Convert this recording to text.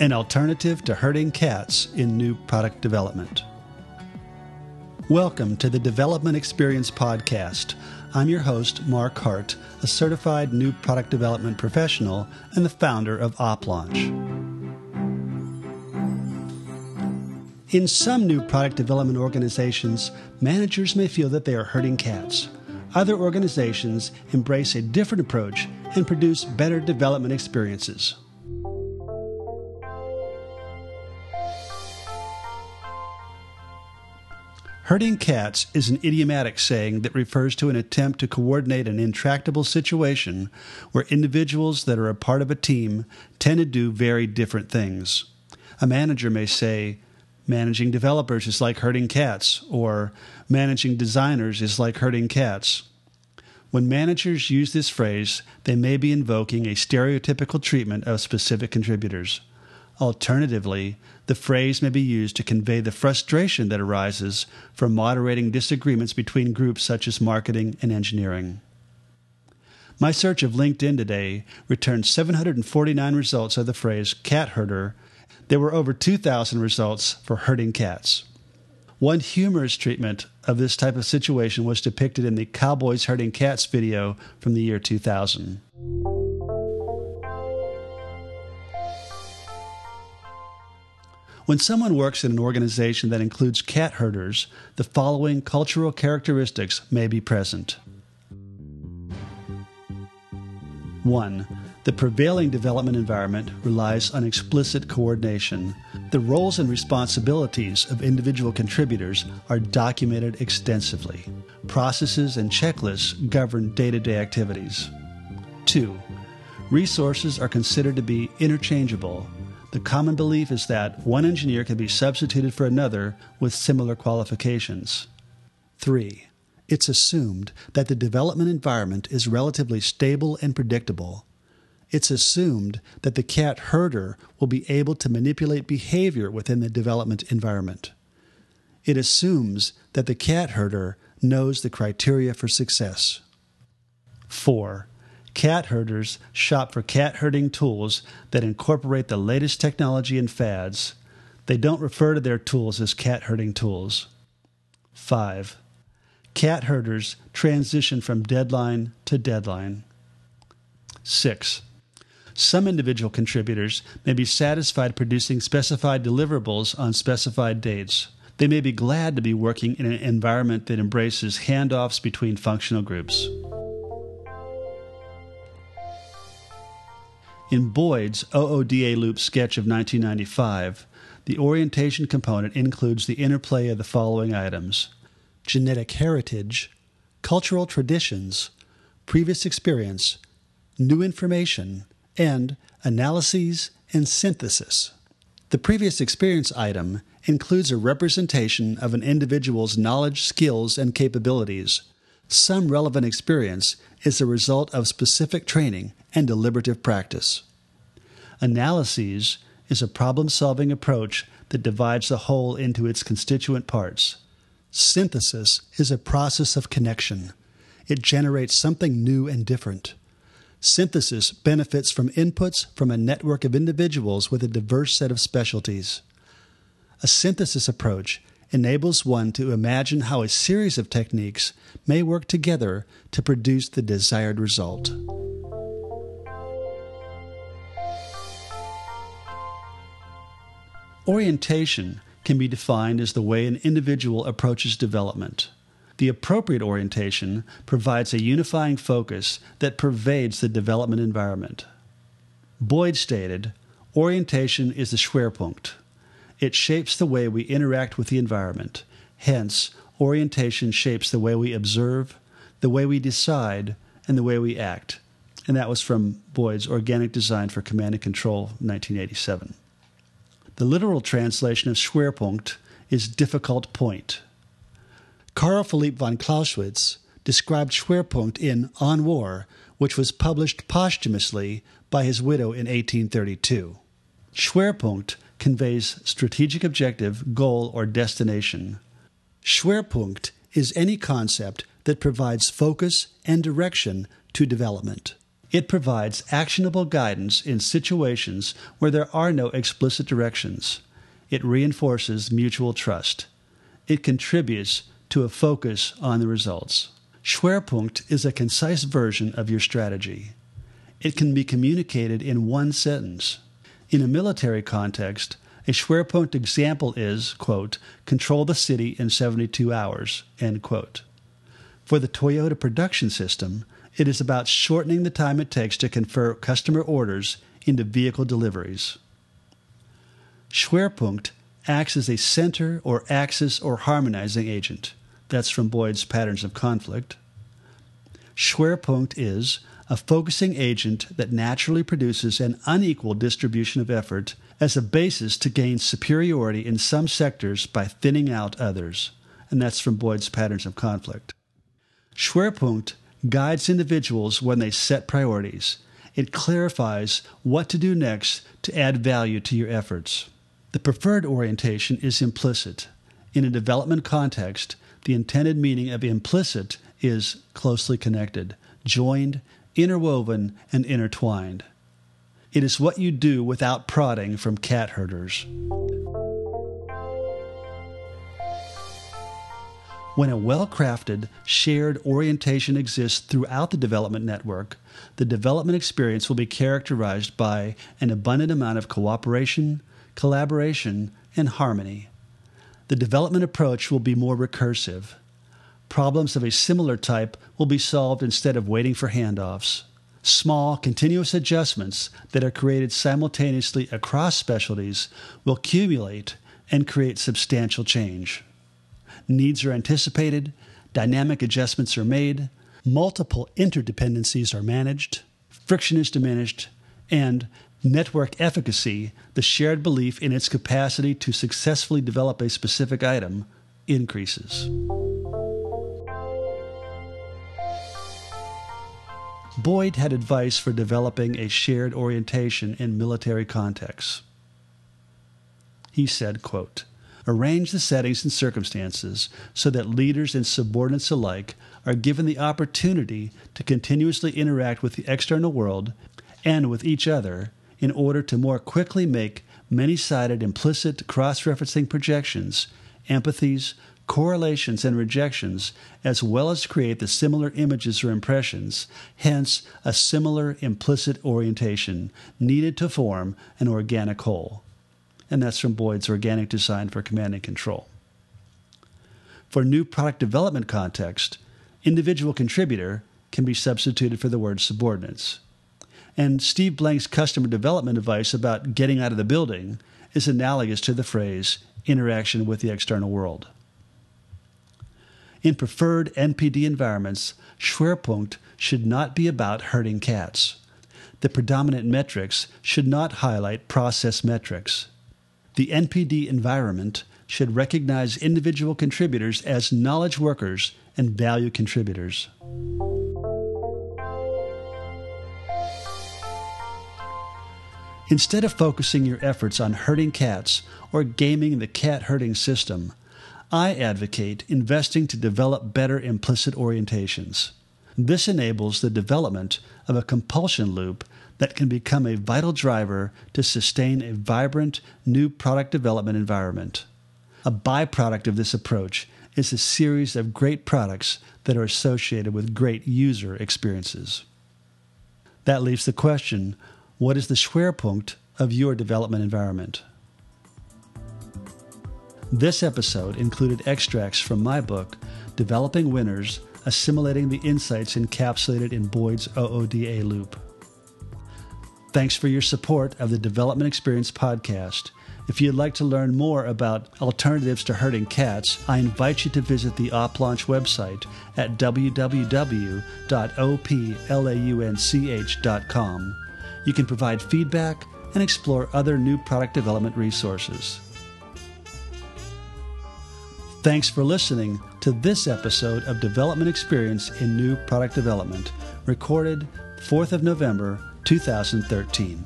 an alternative to herding cats in new product development. Welcome to the Development Experience Podcast. I'm your host, Mark Hart, a certified new product development professional and the founder of OpLaunch. In some new product development organizations, managers may feel that they are herding cats. Other organizations embrace a different approach and produce better development experiences. Herding cats is an idiomatic saying that refers to an attempt to coordinate an intractable situation where individuals that are a part of a team tend to do very different things. A manager may say, Managing developers is like herding cats, or managing designers is like herding cats. When managers use this phrase, they may be invoking a stereotypical treatment of specific contributors. Alternatively, the phrase may be used to convey the frustration that arises from moderating disagreements between groups such as marketing and engineering. My search of LinkedIn today returned 749 results of the phrase cat herder there were over 2,000 results for herding cats. One humorous treatment of this type of situation was depicted in the Cowboys Herding Cats video from the year 2000. When someone works in an organization that includes cat herders, the following cultural characteristics may be present. 1. The prevailing development environment relies on explicit coordination. The roles and responsibilities of individual contributors are documented extensively. Processes and checklists govern day to day activities. 2. Resources are considered to be interchangeable. The common belief is that one engineer can be substituted for another with similar qualifications. 3. It's assumed that the development environment is relatively stable and predictable it's assumed that the cat herder will be able to manipulate behavior within the development environment. It assumes that the cat herder knows the criteria for success. 4. Cat herders shop for cat herding tools that incorporate the latest technology and fads. They don't refer to their tools as cat herding tools. 5. Cat herders transition from deadline to deadline. 6. Some individual contributors may be satisfied producing specified deliverables on specified dates. They may be glad to be working in an environment that embraces handoffs between functional groups. In Boyd's OODA loop sketch of 1995, the orientation component includes the interplay of the following items genetic heritage, cultural traditions, previous experience, new information, and analyses and synthesis. The previous experience item includes a representation of an individual's knowledge, skills, and capabilities. Some relevant experience is the result of specific training and deliberative practice. Analyses is a problem solving approach that divides the whole into its constituent parts. Synthesis is a process of connection. It generates something new and different. Synthesis benefits from inputs from a network of individuals with a diverse set of specialties. A synthesis approach enables one to imagine how a series of techniques may work together to produce the desired result. Orientation can be defined as the way an individual approaches development. The appropriate orientation provides a unifying focus that pervades the development environment. Boyd stated, Orientation is the Schwerpunkt. It shapes the way we interact with the environment. Hence, orientation shapes the way we observe, the way we decide, and the way we act. And that was from Boyd's Organic Design for Command and Control, 1987. The literal translation of Schwerpunkt is difficult point. Carl Philipp von Clausewitz described Schwerpunkt in On War, which was published posthumously by his widow in 1832. Schwerpunkt conveys strategic objective, goal, or destination. Schwerpunkt is any concept that provides focus and direction to development. It provides actionable guidance in situations where there are no explicit directions. It reinforces mutual trust. It contributes to a focus on the results. Schwerpunkt is a concise version of your strategy. It can be communicated in one sentence. In a military context, a Schwerpunkt example is, quote, control the city in 72 hours, end quote. For the Toyota production system, it is about shortening the time it takes to convert customer orders into vehicle deliveries. Schwerpunkt acts as a center or axis or harmonizing agent. That's from Boyd's Patterns of Conflict. Schwerpunkt is a focusing agent that naturally produces an unequal distribution of effort as a basis to gain superiority in some sectors by thinning out others. And that's from Boyd's Patterns of Conflict. Schwerpunkt guides individuals when they set priorities. It clarifies what to do next to add value to your efforts. The preferred orientation is implicit. In a development context, the intended meaning of implicit is closely connected, joined, interwoven, and intertwined. It is what you do without prodding from cat herders. When a well crafted, shared orientation exists throughout the development network, the development experience will be characterized by an abundant amount of cooperation, collaboration, and harmony. The development approach will be more recursive. Problems of a similar type will be solved instead of waiting for handoffs. Small, continuous adjustments that are created simultaneously across specialties will accumulate and create substantial change needs are anticipated, dynamic adjustments are made, multiple interdependencies are managed, friction is diminished, and network efficacy, the shared belief in its capacity to successfully develop a specific item, increases. Boyd had advice for developing a shared orientation in military contexts. He said, quote, arrange the settings and circumstances so that leaders and subordinates alike are given the opportunity to continuously interact with the external world and with each other in order to more quickly make many sided implicit cross referencing projections, empathies, correlations, and rejections, as well as create the similar images or impressions, hence, a similar implicit orientation needed to form an organic whole and that's from Boyd's Organic Design for Command and Control. For new product development context, individual contributor can be substituted for the word subordinates. And Steve Blank's customer development advice about getting out of the building is analogous to the phrase interaction with the external world. In preferred NPD environments, Schwerpunkt should not be about herding cats. The predominant metrics should not highlight process metrics. The NPD environment should recognize individual contributors as knowledge workers and value contributors. Instead of focusing your efforts on herding cats or gaming the cat herding system, I advocate investing to develop better implicit orientations. This enables the development of a compulsion loop that can become a vital driver to sustain a vibrant new product development environment. A byproduct of this approach is a series of great products that are associated with great user experiences. That leaves the question what is the Schwerpunkt of your development environment? This episode included extracts from my book, Developing Winners Assimilating the Insights Encapsulated in Boyd's OODA Loop. Thanks for your support of the Development Experience podcast. If you'd like to learn more about alternatives to herding cats, I invite you to visit the OpLaunch website at www.oplaunch.com. You can provide feedback and explore other new product development resources. Thanks for listening to this episode of Development Experience in New Product Development, recorded 4th of November 2013.